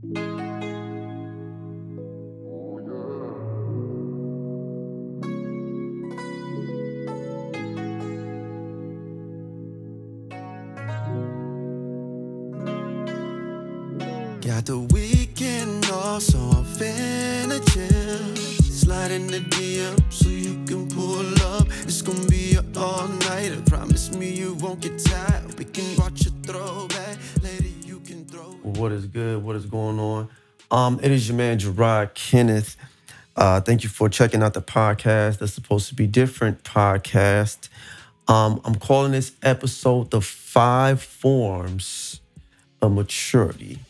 Got the weekend off, so I'm finna chill. Slide in the DM so you can pull up. It's gonna be a all nighter. Promise me you won't get tired. We can watch a throwback. What is good? What is going on? Um, it is your man Gerard Kenneth. Uh, thank you for checking out the podcast. That's supposed to be different podcast. Um, I'm calling this episode the five forms of maturity.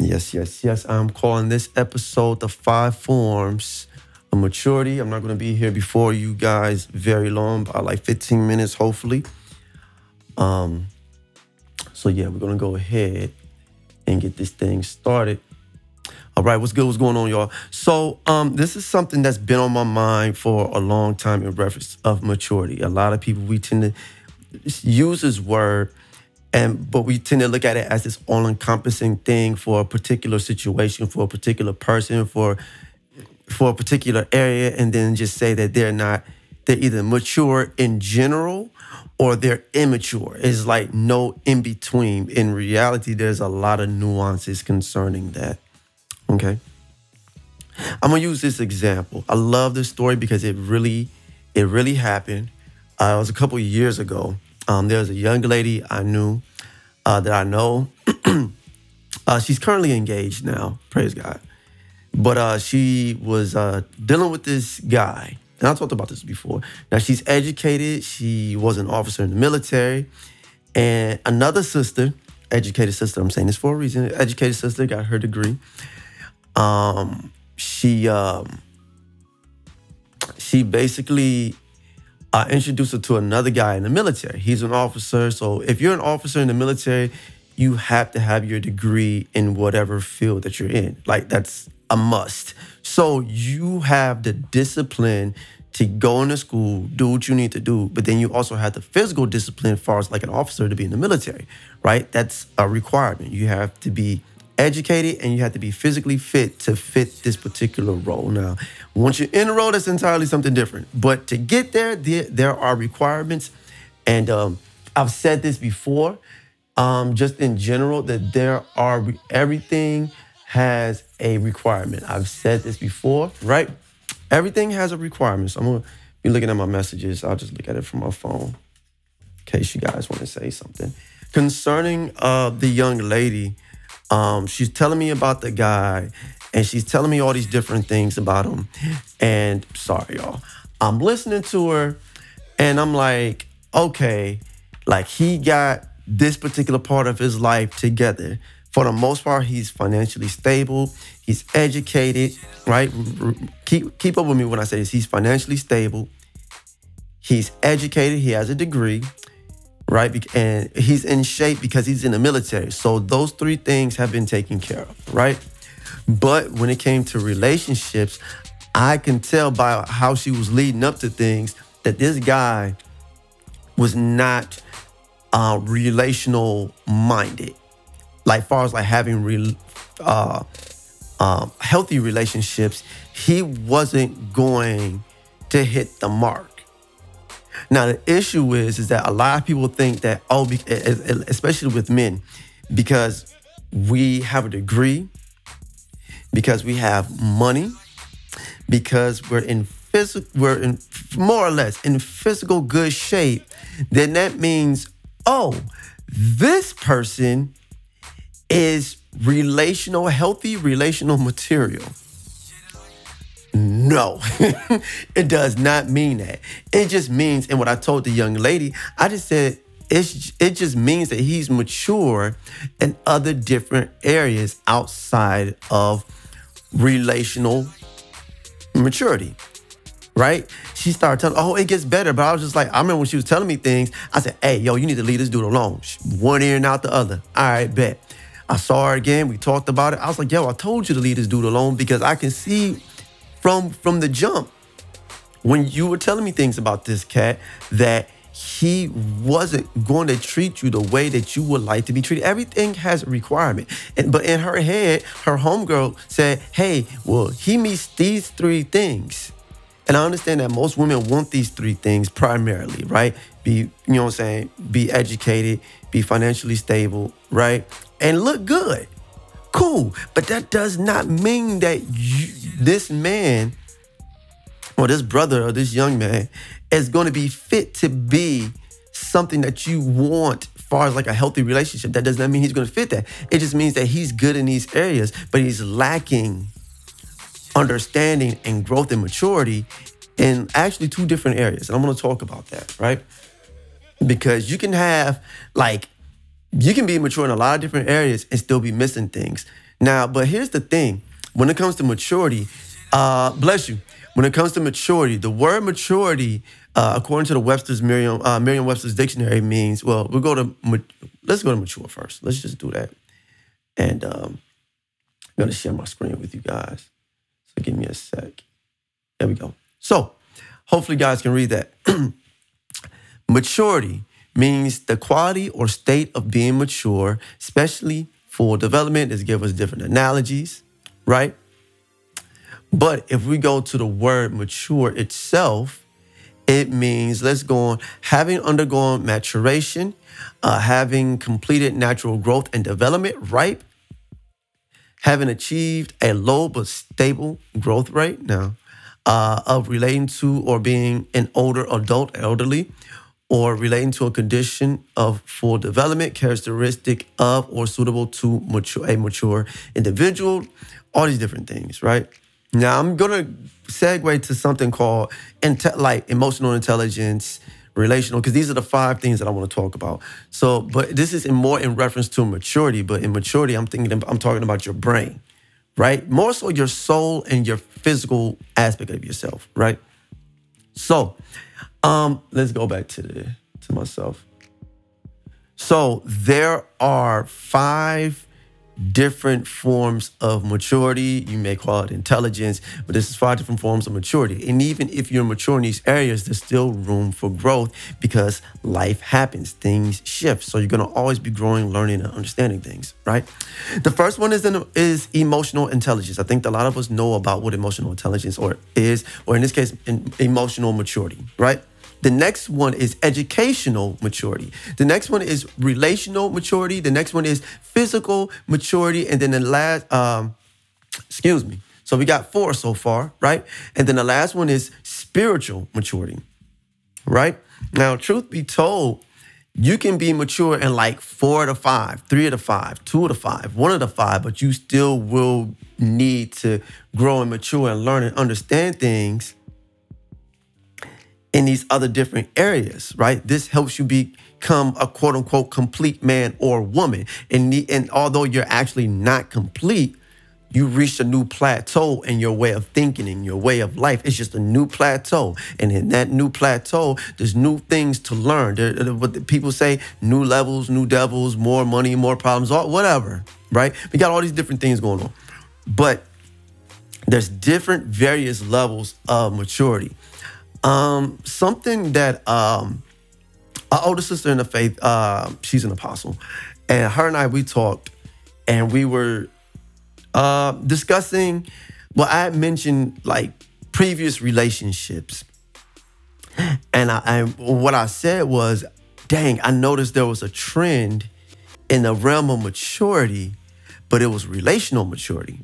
Yes, yes, yes. I'm calling this episode the five forms of maturity. I'm not going to be here before you guys very long, about like 15 minutes, hopefully. Um, so yeah, we're gonna go ahead and get this thing started. All right, what's good? What's going on, y'all? So, um, this is something that's been on my mind for a long time in reference of maturity. A lot of people we tend to use this word and but we tend to look at it as this all-encompassing thing for a particular situation for a particular person for for a particular area and then just say that they're not they're either mature in general or they're immature it's like no in between in reality there's a lot of nuances concerning that okay i'm gonna use this example i love this story because it really it really happened uh, it was a couple of years ago um, there was a young lady I knew uh, that I know. uh, she's currently engaged now, praise God. But uh, she was uh, dealing with this guy. And I talked about this before. Now, she's educated. She was an officer in the military. And another sister, educated sister, I'm saying this for a reason, educated sister got her degree. Um, she um, she basically uh, introduced her to another guy in the military. He's an officer. So if you're an officer in the military, you have to have your degree in whatever field that you're in. Like that's a must. So you have the discipline to go into school, do what you need to do, but then you also have the physical discipline as far as like an officer to be in the military, right? That's a requirement. You have to be educated and you have to be physically fit to fit this particular role. Now, once you're in a role, that's entirely something different. But to get there, there, there are requirements. And um, I've said this before, um, just in general, that there are everything has a requirement. I've said this before, right? Everything has a requirement. So I'm gonna be looking at my messages. I'll just look at it from my phone in case you guys want to say something. Concerning uh, the young lady, um, she's telling me about the guy and she's telling me all these different things about him. And sorry, y'all. I'm listening to her and I'm like, okay, like he got this particular part of his life together. For the most part, he's financially stable. He's educated, right? Keep keep up with me when I say this. He's financially stable. He's educated. He has a degree right? And he's in shape because he's in the military. So those three things have been taken care of, right? But when it came to relationships, I can tell by how she was leading up to things that this guy was not uh, relational minded. Like far as like having real, uh, um, healthy relationships, he wasn't going to hit the mark. Now the issue is is that a lot of people think that oh, especially with men, because we have a degree, because we have money, because we're in physical, we're in more or less in physical good shape, then that means oh, this person is relational, healthy relational material. No, it does not mean that. It just means, and what I told the young lady, I just said, it's, it just means that he's mature in other different areas outside of relational maturity. Right? She started telling, oh, it gets better. But I was just like, I remember when she was telling me things, I said, hey, yo, you need to leave this dude alone. One ear and out the other. All right, bet. I saw her again. We talked about it. I was like, yo, I told you to leave this dude alone because I can see from from the jump when you were telling me things about this cat that he wasn't going to treat you the way that you would like to be treated. Everything has a requirement. And, but in her head, her homegirl said, hey, well, he meets these three things. And I understand that most women want these three things primarily, right? Be, you know what I'm saying? Be educated, be financially stable, right? And look good. Cool. But that does not mean that you, this man or this brother or this young man is going to be fit to be something that you want far as like a healthy relationship. That does not mean he's going to fit that. It just means that he's good in these areas, but he's lacking understanding and growth and maturity in actually two different areas. And I'm going to talk about that, right? Because you can have like you can be mature in a lot of different areas and still be missing things. Now, but here's the thing: when it comes to maturity, uh, bless you. When it comes to maturity, the word maturity, uh, according to the Webster's Merriam uh, Merriam-Webster's dictionary, means well. We'll go to let's go to mature first. Let's just do that. And um, I'm gonna share my screen with you guys. So give me a sec. There we go. So hopefully, guys can read that. maturity means the quality or state of being mature, especially for development. Let's give us different analogies, right? But if we go to the word mature itself, it means, let's go on, having undergone maturation, uh, having completed natural growth and development, ripe, having achieved a low but stable growth rate now, uh, of relating to or being an older adult, elderly, or relating to a condition of full development, characteristic of or suitable to mature, a mature individual, all these different things, right? Now I'm gonna segue to something called inte- like emotional intelligence, relational, because these are the five things that I want to talk about. So, but this is in more in reference to maturity. But in maturity, I'm thinking I'm talking about your brain, right? More so your soul and your physical aspect of yourself, right? So, um, let's go back to the to myself. So there are five different forms of maturity. You may call it intelligence, but this is five different forms of maturity. And even if you're mature in these areas, there's still room for growth because life happens, things shift. So you're gonna always be growing, learning, and understanding things, right? The first one is an, is emotional intelligence. I think a lot of us know about what emotional intelligence or is, or in this case, emotional maturity, right? The next one is educational maturity. The next one is relational maturity. The next one is physical maturity. And then the last, um, excuse me. So we got four so far, right? And then the last one is spiritual maturity, right? Now, truth be told, you can be mature in like four to five, three the five, two the five, one of five, but you still will need to grow and mature and learn and understand things in these other different areas, right? This helps you become a quote unquote complete man or woman. And, the, and although you're actually not complete, you reach a new plateau in your way of thinking, in your way of life. It's just a new plateau. And in that new plateau, there's new things to learn. There, what people say, new levels, new devils, more money, more problems, or whatever, right? We got all these different things going on. But there's different various levels of maturity. Um, something that um, our older sister in the faith, uh, she's an apostle, and her and I we talked, and we were uh, discussing. Well, I had mentioned like previous relationships, and I, I what I said was, "Dang, I noticed there was a trend in the realm of maturity, but it was relational maturity."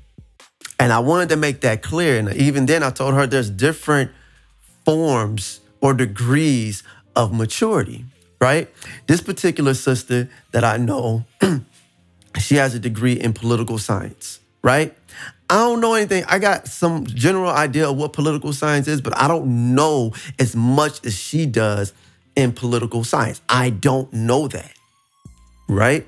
And I wanted to make that clear. And even then, I told her there's different forms or degrees of maturity, right? This particular sister that I know, she has a degree in political science, right? I don't know anything. I got some general idea of what political science is, but I don't know as much as she does in political science. I don't know that, right?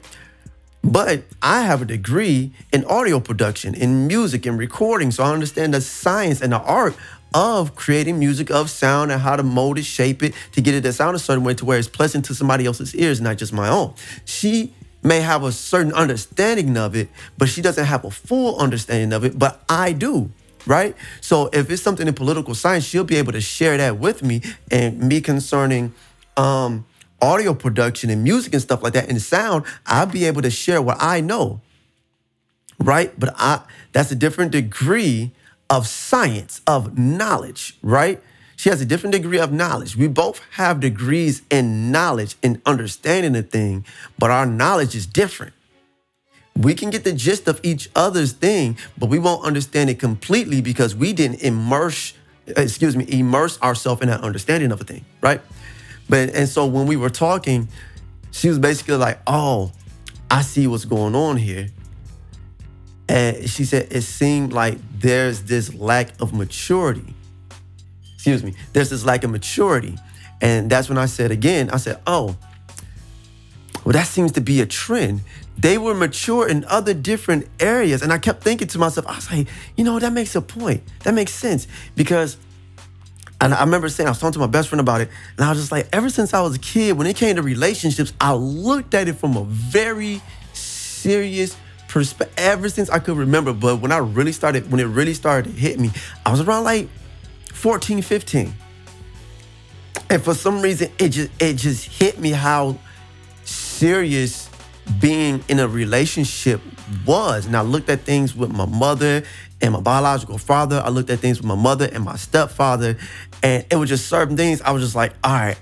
But I have a degree in audio production, in music and recording. So I understand the science and the art of creating music, of sound, and how to mold it, shape it to get it to sound a certain way to where it's pleasant to somebody else's ears, not just my own. She may have a certain understanding of it, but she doesn't have a full understanding of it, but I do. Right? So if it's something in political science, she'll be able to share that with me and me concerning um, audio production and music and stuff like that and sound, I'll be able to share what I know. Right? But I that's a different degree of science, of knowledge, right? She has a different degree of knowledge. We both have degrees in knowledge and understanding a thing, but our knowledge is different. We can get the gist of each other's thing, but we won't understand it completely because we didn't immerse, excuse me, immerse ourselves in that understanding of a thing, right? But and so when we were talking, she was basically like, "Oh, I see what's going on here." And she said it seemed like there's this lack of maturity. Excuse me. There's this lack of maturity. And that's when I said again, I said, "Oh, well that seems to be a trend." They were mature in other different areas. And I kept thinking to myself, I was like, you know, that makes a point. That makes sense because and I remember saying, I was talking to my best friend about it, and I was just like, ever since I was a kid, when it came to relationships, I looked at it from a very serious ever since I could remember. But when I really started, when it really started to hit me, I was around like 14, 15. And for some reason, it just it just hit me how serious being in a relationship was. And I looked at things with my mother and my biological father. I looked at things with my mother and my stepfather. And it was just certain things. I was just like, all right.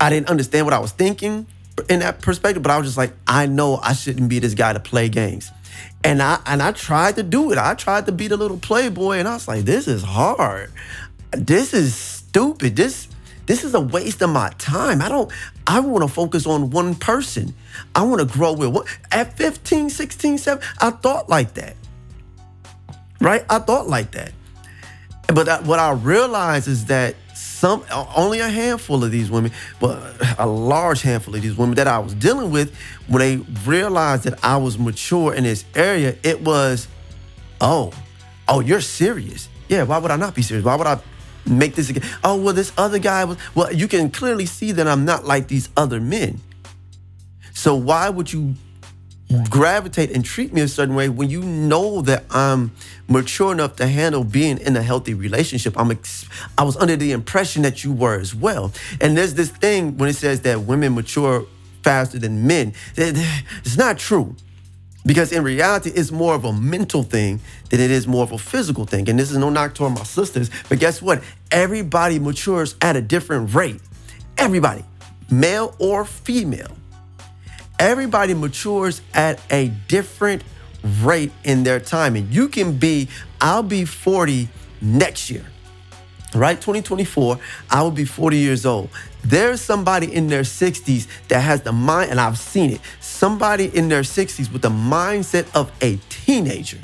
I didn't understand what I was thinking in that perspective, but I was just like, I know I shouldn't be this guy to play games. And I and I tried to do it. I tried to be the little playboy, and I was like, this is hard. This is stupid. This this is a waste of my time. I don't I want to focus on one person. I want to grow with one. At 15, 16, 17, I thought like that. Right? I thought like that. But what I realized is that some only a handful of these women, but a large handful of these women that I was dealing with, when they realized that I was mature in this area, it was, oh, oh, you're serious. Yeah, why would I not be serious? Why would I make this again? Oh, well, this other guy was, well, you can clearly see that I'm not like these other men. So why would you gravitate and treat me a certain way when you know that I'm mature enough to handle being in a healthy relationship. I'm ex- I was under the impression that you were as well. And there's this thing when it says that women mature faster than men. It's not true. Because in reality, it's more of a mental thing than it is more of a physical thing. And this is no knock toward my sisters, but guess what? Everybody matures at a different rate. Everybody, male or female everybody matures at a different rate in their time. And you can be, I'll be 40 next year, right? 2024, I will be 40 years old. There's somebody in their 60s that has the mind, and I've seen it, somebody in their 60s with the mindset of a teenager.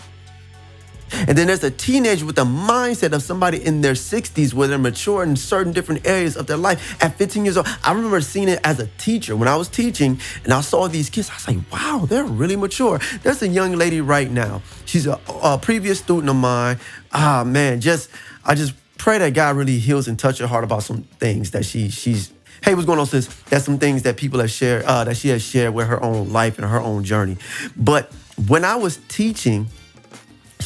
And then there's a teenager with the mindset of somebody in their 60s where they're mature in certain different areas of their life. At 15 years old, I remember seeing it as a teacher when I was teaching and I saw these kids. I was like, wow, they're really mature. There's a young lady right now. She's a, a previous student of mine. Ah, man, just, I just pray that God really heals and touch her heart about some things that she, she's, hey, what's going on, sis? That's some things that people have shared, uh, that she has shared with her own life and her own journey. But when I was teaching,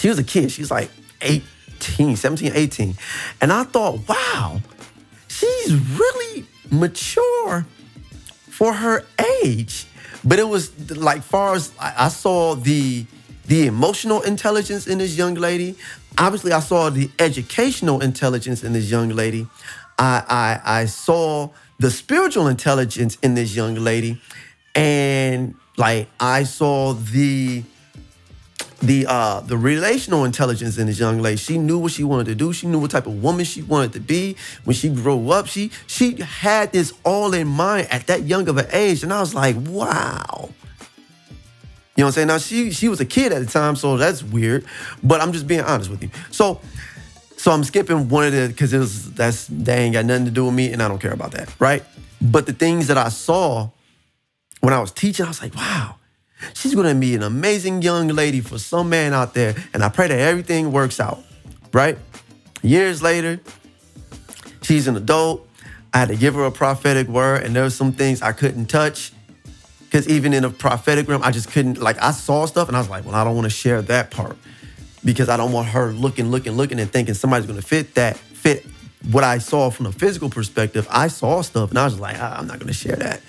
she was a kid. She's like 18, 17, 18. And I thought, wow, she's really mature for her age. But it was like far as I saw the the emotional intelligence in this young lady. Obviously, I saw the educational intelligence in this young lady. I, I, I saw the spiritual intelligence in this young lady. And like I saw the the uh the relational intelligence in this young lady. She knew what she wanted to do. She knew what type of woman she wanted to be when she grew up. She she had this all in mind at that young of an age, and I was like, wow. You know what I'm saying? Now she she was a kid at the time, so that's weird. But I'm just being honest with you. So so I'm skipping one of the because it was that's that ain't got nothing to do with me, and I don't care about that, right? But the things that I saw when I was teaching, I was like, wow She's gonna be an amazing young lady for some man out there, and I pray that everything works out, right? Years later, she's an adult. I had to give her a prophetic word, and there were some things I couldn't touch. Because even in a prophetic realm, I just couldn't, like, I saw stuff and I was like, well, I don't want to share that part because I don't want her looking, looking, looking and thinking somebody's gonna fit that, fit what I saw from a physical perspective, I saw stuff and I was like, I'm not gonna share that,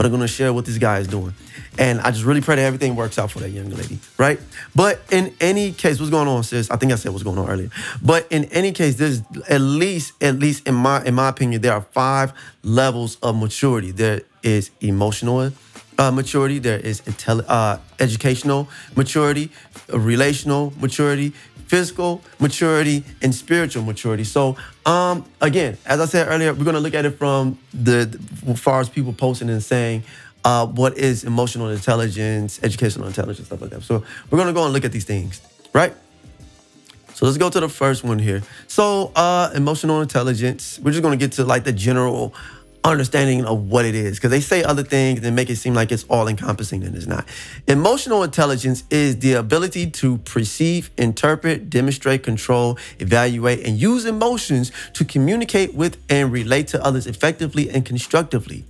but I'm gonna share what this guy is doing. And I just really pray that everything works out for that young lady, right? But in any case, what's going on, sis? I think I said what's going on earlier. But in any case, there's at least, at least in my in my opinion, there are five levels of maturity. There is emotional uh, maturity, there is intelli- uh, educational maturity, relational maturity, physical maturity, and spiritual maturity. So, um, again, as I said earlier, we're going to look at it from the, far as people posting and saying, uh, what is emotional intelligence, educational intelligence, stuff like that. So, we're going to go and look at these things, right? So let's go to the first one here. So, uh, emotional intelligence. We're just gonna get to like the general understanding of what it is because they say other things and make it seem like it's all encompassing and it's not. Emotional intelligence is the ability to perceive, interpret, demonstrate, control, evaluate, and use emotions to communicate with and relate to others effectively and constructively.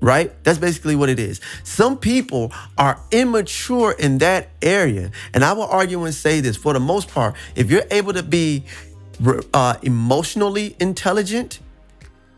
Right? That's basically what it is. Some people are immature in that area. And I will argue and say this for the most part, if you're able to be uh, emotionally intelligent,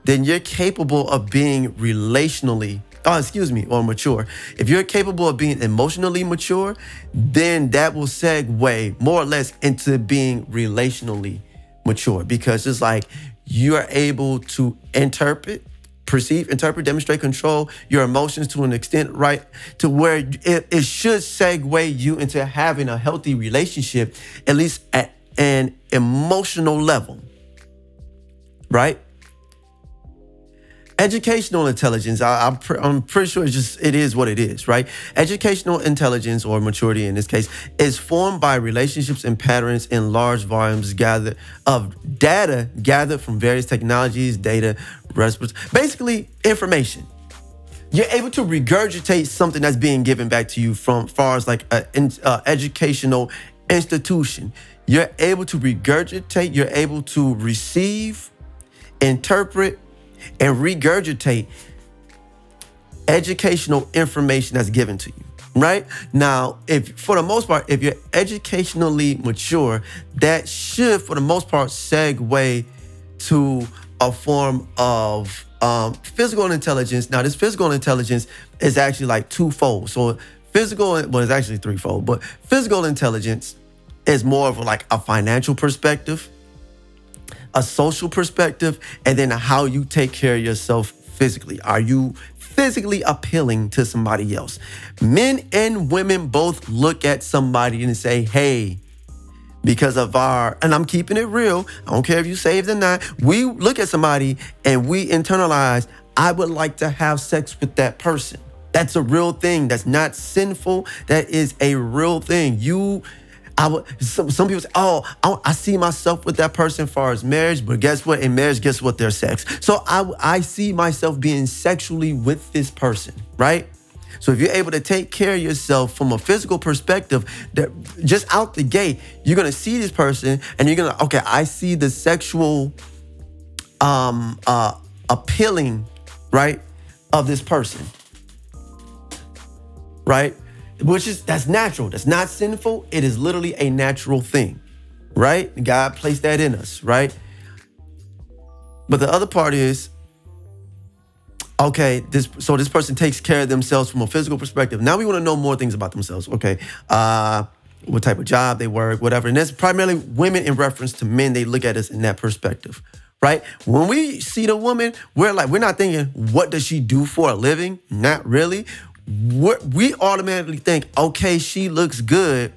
then you're capable of being relationally oh, excuse me, or mature. If you're capable of being emotionally mature, then that will segue more or less into being relationally mature because it's like you're able to interpret, perceive, interpret, demonstrate, control your emotions to an extent, right? To where it, it should segue you into having a healthy relationship, at least at an emotional level, right? Educational intelligence I, am pre- I'm pretty sure it's just it is what it is right? Educational intelligence or maturity in this case is formed by relationships and patterns in large volumes gathered of data gathered from various technologies data basically information. You're able to regurgitate something that's being given back to you from far as like an educational institution. You're able to regurgitate you're able to receive interpret and regurgitate educational information that's given to you right? Now if for the most part if you're educationally mature that should for the most part segue to a form of um, physical intelligence. Now this physical intelligence is actually like twofold. So physical well it's actually threefold but physical intelligence is more of like a financial perspective a social perspective, and then how you take care of yourself physically. Are you physically appealing to somebody else? Men and women both look at somebody and say, hey, because of our, and I'm keeping it real. I don't care if you saved or not. We look at somebody and we internalize, I would like to have sex with that person. That's a real thing. That's not sinful. That is a real thing. You I would. Some, some people say, "Oh, I, I, see myself with that person as far as marriage," but guess what? In marriage, guess what? There's sex. So I I see myself being sexually with this person, right? So if you're able to take care of yourself from a physical perspective, that just out the gate, you're gonna see this person and you're gonna okay, I see the sexual um uh appealing, right, of this person. Right? Which is that's natural. That's not sinful. It is literally a natural thing, right? God placed that in us, right? But the other part is, okay, this so this person takes care of themselves from a physical perspective. Now we want to know more things about themselves. Okay, uh, what type of job they work, whatever. And that's primarily women in reference to men. They look at us in that perspective, right? When we see the woman, we're like, we're not thinking, what does she do for a living? Not really we automatically think, okay, she looks good.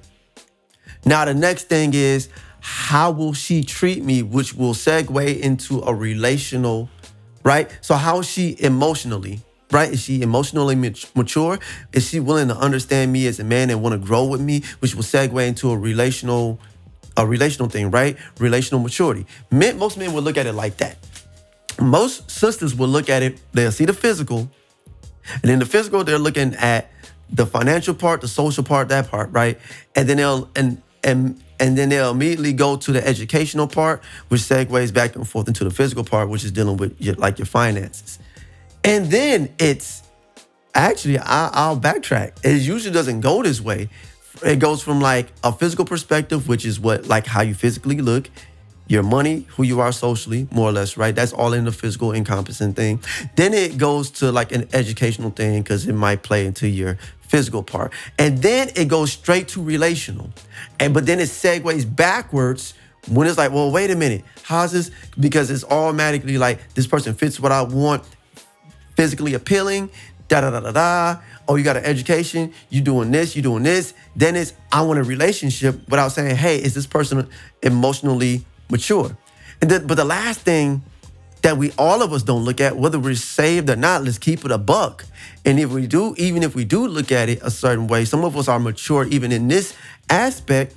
Now, the next thing is, how will she treat me, which will segue into a relational, right? So, how is she emotionally, right? Is she emotionally mature? Is she willing to understand me as a man and want to grow with me, which will segue into a relational, a relational thing, right? Relational maturity. Men, most men would look at it like that. Most sisters will look at it, they'll see the physical, and in the physical, they're looking at the financial part, the social part, that part, right? And then they'll and and and then they'll immediately go to the educational part, which segues back and forth into the physical part, which is dealing with your, like your finances. And then it's actually I, I'll backtrack. It usually doesn't go this way. It goes from like a physical perspective, which is what like how you physically look, your money, who you are socially, more or less, right? That's all in the physical encompassing thing. Then it goes to like an educational thing because it might play into your physical part. And then it goes straight to relational. And but then it segues backwards when it's like, well, wait a minute, how's this? Because it's automatically like this person fits what I want, physically appealing, da da da da da. Oh, you got an education, you doing this, you doing this. Then it's I want a relationship without saying, hey, is this person emotionally mature? And then, but the last thing that we all of us don't look at, whether we're saved or not, let's keep it a buck. And if we do, even if we do look at it a certain way, some of us are mature even in this aspect,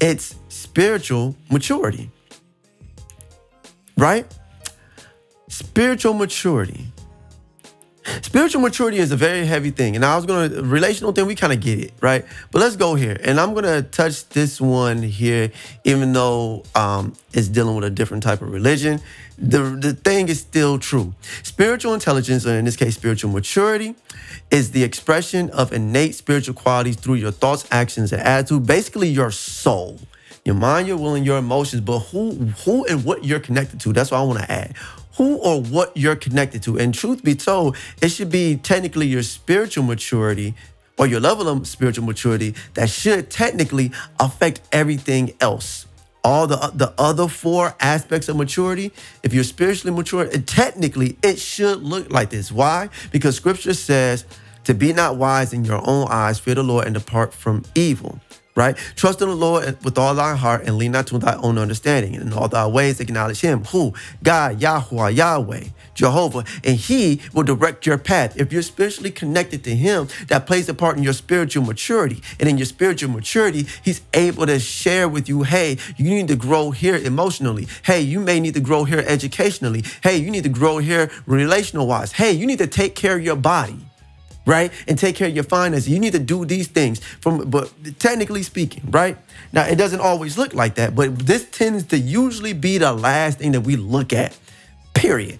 it's spiritual maturity. Right? Spiritual maturity. Spiritual maturity is a very heavy thing. And I was going to, relational thing, we kind of get it, right? But let's go here. And I'm going to touch this one here, even though um, it's dealing with a different type of religion. The, the thing is still true. Spiritual intelligence, or in this case, spiritual maturity, is the expression of innate spiritual qualities through your thoughts, actions, and attitude, basically your soul your mind, your will, and your emotions, but who, who and what you're connected to. That's what I want to add who or what you're connected to. And truth be told, it should be technically your spiritual maturity or your level of spiritual maturity that should technically affect everything else. All the the other four aspects of maturity, if you're spiritually mature, it, technically it should look like this. Why? Because scripture says to be not wise in your own eyes, fear the Lord and depart from evil right? Trust in the Lord with all thy heart and lean not to thy own understanding. And in all thy ways acknowledge him. Who? God, Yahweh, Yahweh, Jehovah. And he will direct your path. If you're spiritually connected to him, that plays a part in your spiritual maturity. And in your spiritual maturity, he's able to share with you, hey, you need to grow here emotionally. Hey, you may need to grow here educationally. Hey, you need to grow here relational wise. Hey, you need to take care of your body right? And take care of your finances. You need to do these things from but technically speaking, right? Now it doesn't always look like that, but this tends to usually be the last thing that we look at. Period.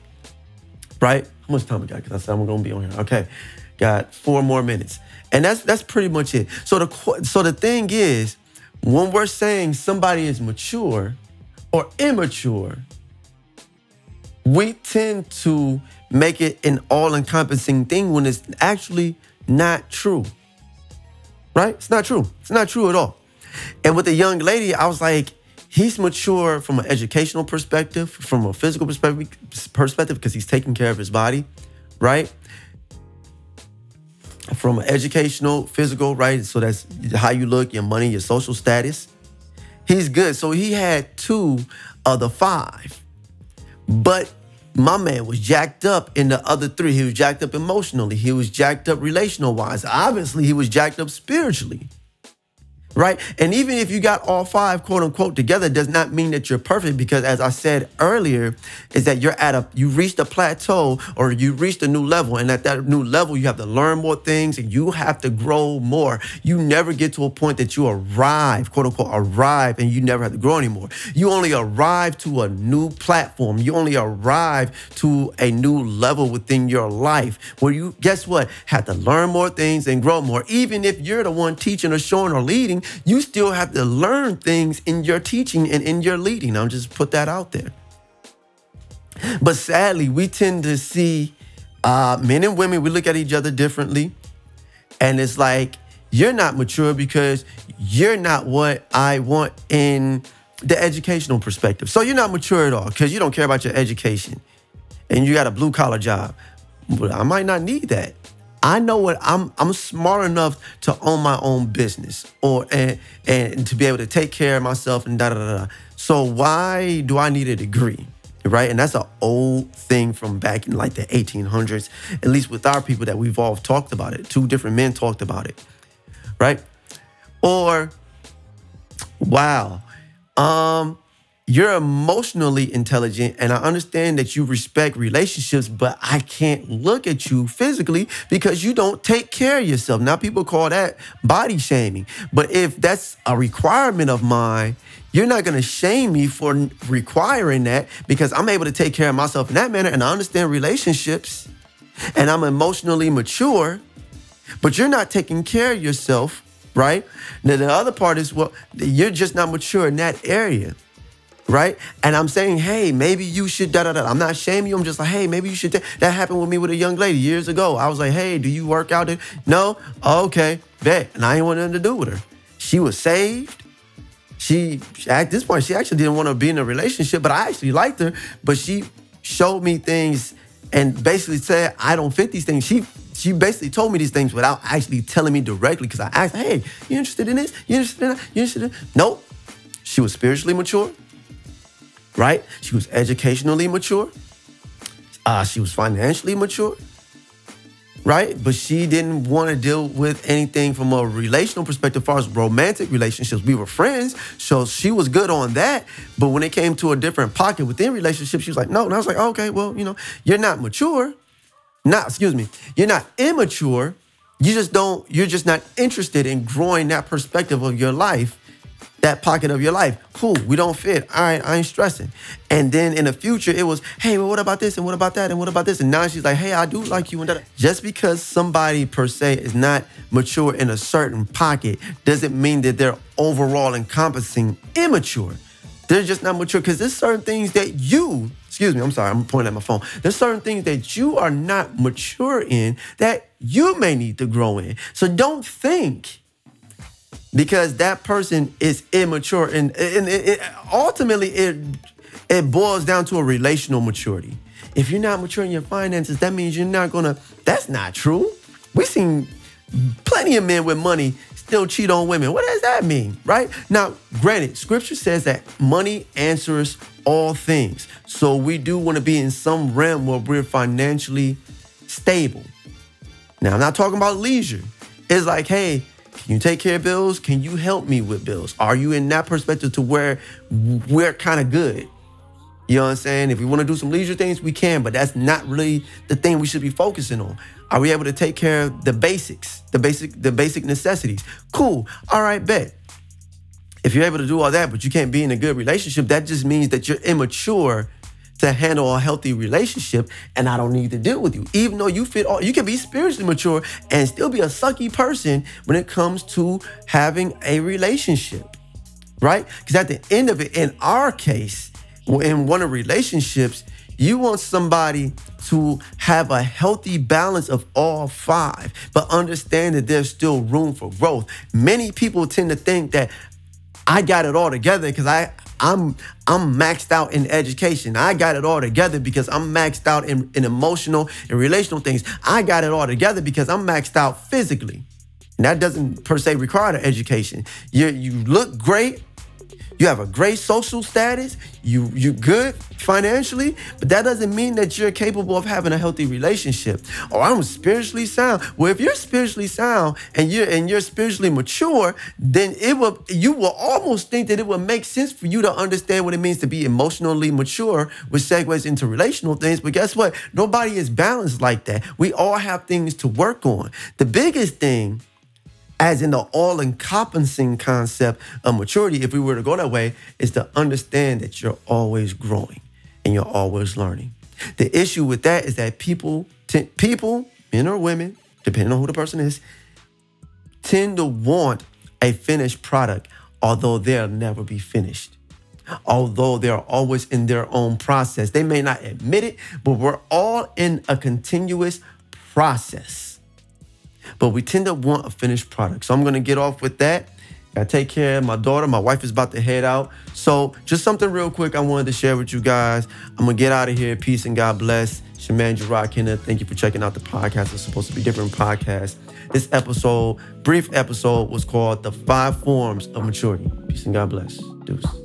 Right? How much time we got? Because I said I'm gonna be on here. Okay. Got four more minutes. And that's that's pretty much it. So the so the thing is, when we're saying somebody is mature or immature, we tend to make it an all encompassing thing when it's actually not true. Right? It's not true. It's not true at all. And with the young lady, I was like, he's mature from an educational perspective, from a physical perspective, perspective because he's taking care of his body, right? From an educational, physical, right? So that's how you look, your money, your social status. He's good. So he had two of the five. But my man was jacked up in the other three. He was jacked up emotionally. He was jacked up relational wise. Obviously, he was jacked up spiritually right? And even if you got all five, quote unquote, together, does not mean that you're perfect because, as I said earlier, is that you're at a, you reached a plateau or you reached a new level. And at that new level, you have to learn more things and you have to grow more. You never get to a point that you arrive, quote unquote, arrive and you never have to grow anymore. You only arrive to a new platform. You only arrive to a new level within your life where you, guess what, have to learn more things and grow more. Even if you're the one teaching or showing or leading, you still have to learn things in your teaching and in your leading. I'll just put that out there. But sadly, we tend to see uh, men and women, we look at each other differently. And it's like, you're not mature because you're not what I want in the educational perspective. So you're not mature at all because you don't care about your education and you got a blue collar job. But I might not need that. I know what I'm I'm smart enough to own my own business or and and to be able to take care of myself and da da da. da. So why do I need a degree? Right? And that's an old thing from back in like the 1800s, at least with our people that we've all talked about it. Two different men talked about it. Right? Or wow. Um you're emotionally intelligent and I understand that you respect relationships, but I can't look at you physically because you don't take care of yourself. Now, people call that body shaming. But if that's a requirement of mine, you're not to shame me for requiring that because I'm able to take care of myself in that manner and I understand relationships and I'm emotionally mature, but you're not taking care of yourself, right? Now, the other part is, well, you're just not mature in that area. Right? And I'm saying, hey, maybe you should da da da. I'm not shaming you. I'm just like, hey, maybe you should. That happened with me with a young lady years ago. I was like, hey, do you work out? No, okay, bet. And I ain't want nothing to do with her. She was saved. She at this point, she actually didn't want to be in a relationship, but I actually liked her. But she showed me things and basically said, I don't fit these things. She she basically told me these things without actually telling me directly because I asked, hey, you interested in this? You interested in that? You interested in Nope. She was spiritually mature right? She was educationally mature. Uh, she was financially mature, right? But she didn't want to deal with anything from a relational perspective, as far as romantic relationships. We were friends, so she was good on that. But when it came to a different pocket within relationships, she was like, no. And I was like, okay, well, you know, you're not mature. Not, excuse me, you're not immature. You just don't, you're just not interested in growing that perspective of your life that pocket of your life. Cool, we don't fit. All right, I ain't stressing. And then in the future, it was, hey, well, what about this? And what about that? And what about this? And now she's like, hey, I do like you. And that. Just because somebody per se is not mature in a certain pocket doesn't mean that they're overall encompassing immature. They're just not mature because there's certain things that you, excuse me, I'm sorry, I'm pointing at my phone. There's certain things that you are not mature in that you may need to grow in. So don't think because that person is immature and, and it, it, ultimately it it boils down to a relational maturity. If you're not mature in your finances that means you're not gonna that's not true. We've seen plenty of men with money still cheat on women. What does that mean right? Now granted scripture says that money answers all things. So we do want to be in some realm where we're financially stable. Now i'm not talking about leisure. It's like hey can you take care of bills? Can you help me with bills? Are you in that perspective to where we're kind of good? You know what I'm saying? If we want to do some leisure things, we can, but that's not really the thing we should be focusing on. Are we able to take care of the basics, the basic, the basic necessities? Cool. All right, bet. If you're able to do all that, but you can't be in a good relationship, that just means that you're immature to handle a healthy relationship and I don't need to deal with you. Even though you fit all, you can be spiritually mature and still be a sucky person when it comes to having a relationship, right? Because at the end of it, in our case, in one of relationships, you want somebody to have a healthy balance of all five, but understand that there's still room for growth. Many people tend to think that I got it all together because I I'm I'm maxed out in education. I got it all together because I'm maxed out in, in emotional and relational things. I got it all together because I'm maxed out physically. And that doesn't per se require an education. You you look great you have a great social status, you you good financially, but that doesn't mean that you're capable of having a healthy relationship. Or oh, I'm spiritually sound. Well, if you're spiritually sound and you're and you're spiritually mature, then it will you will almost think that it will make sense for you to understand what it means to be emotionally mature, which segues into relational things. But guess what? Nobody is balanced like that. We all have things to work on. The biggest thing as in the all encompassing concept of maturity, if we were to go that way, is to understand that you're always growing and you're always learning. The issue with that is that people, t- people, men or women, depending on who the person is, tend to want a finished product, although they'll never be finished. Although they're always in their own process. They may not admit it, but we're all in a continuous process but we tend to want a finished product. So I'm gonna get off with that. I take care of my daughter. My wife is about to head out. So just something real quick I wanted to share with you guys. I'm gonna get out of here. Peace and God bless. Shaman Gerard Kenneth. Thank you for checking out the podcast. It's supposed to be different podcasts. This episode, brief episode, was called The Five Forms of Maturity. Peace and God bless. Deuce.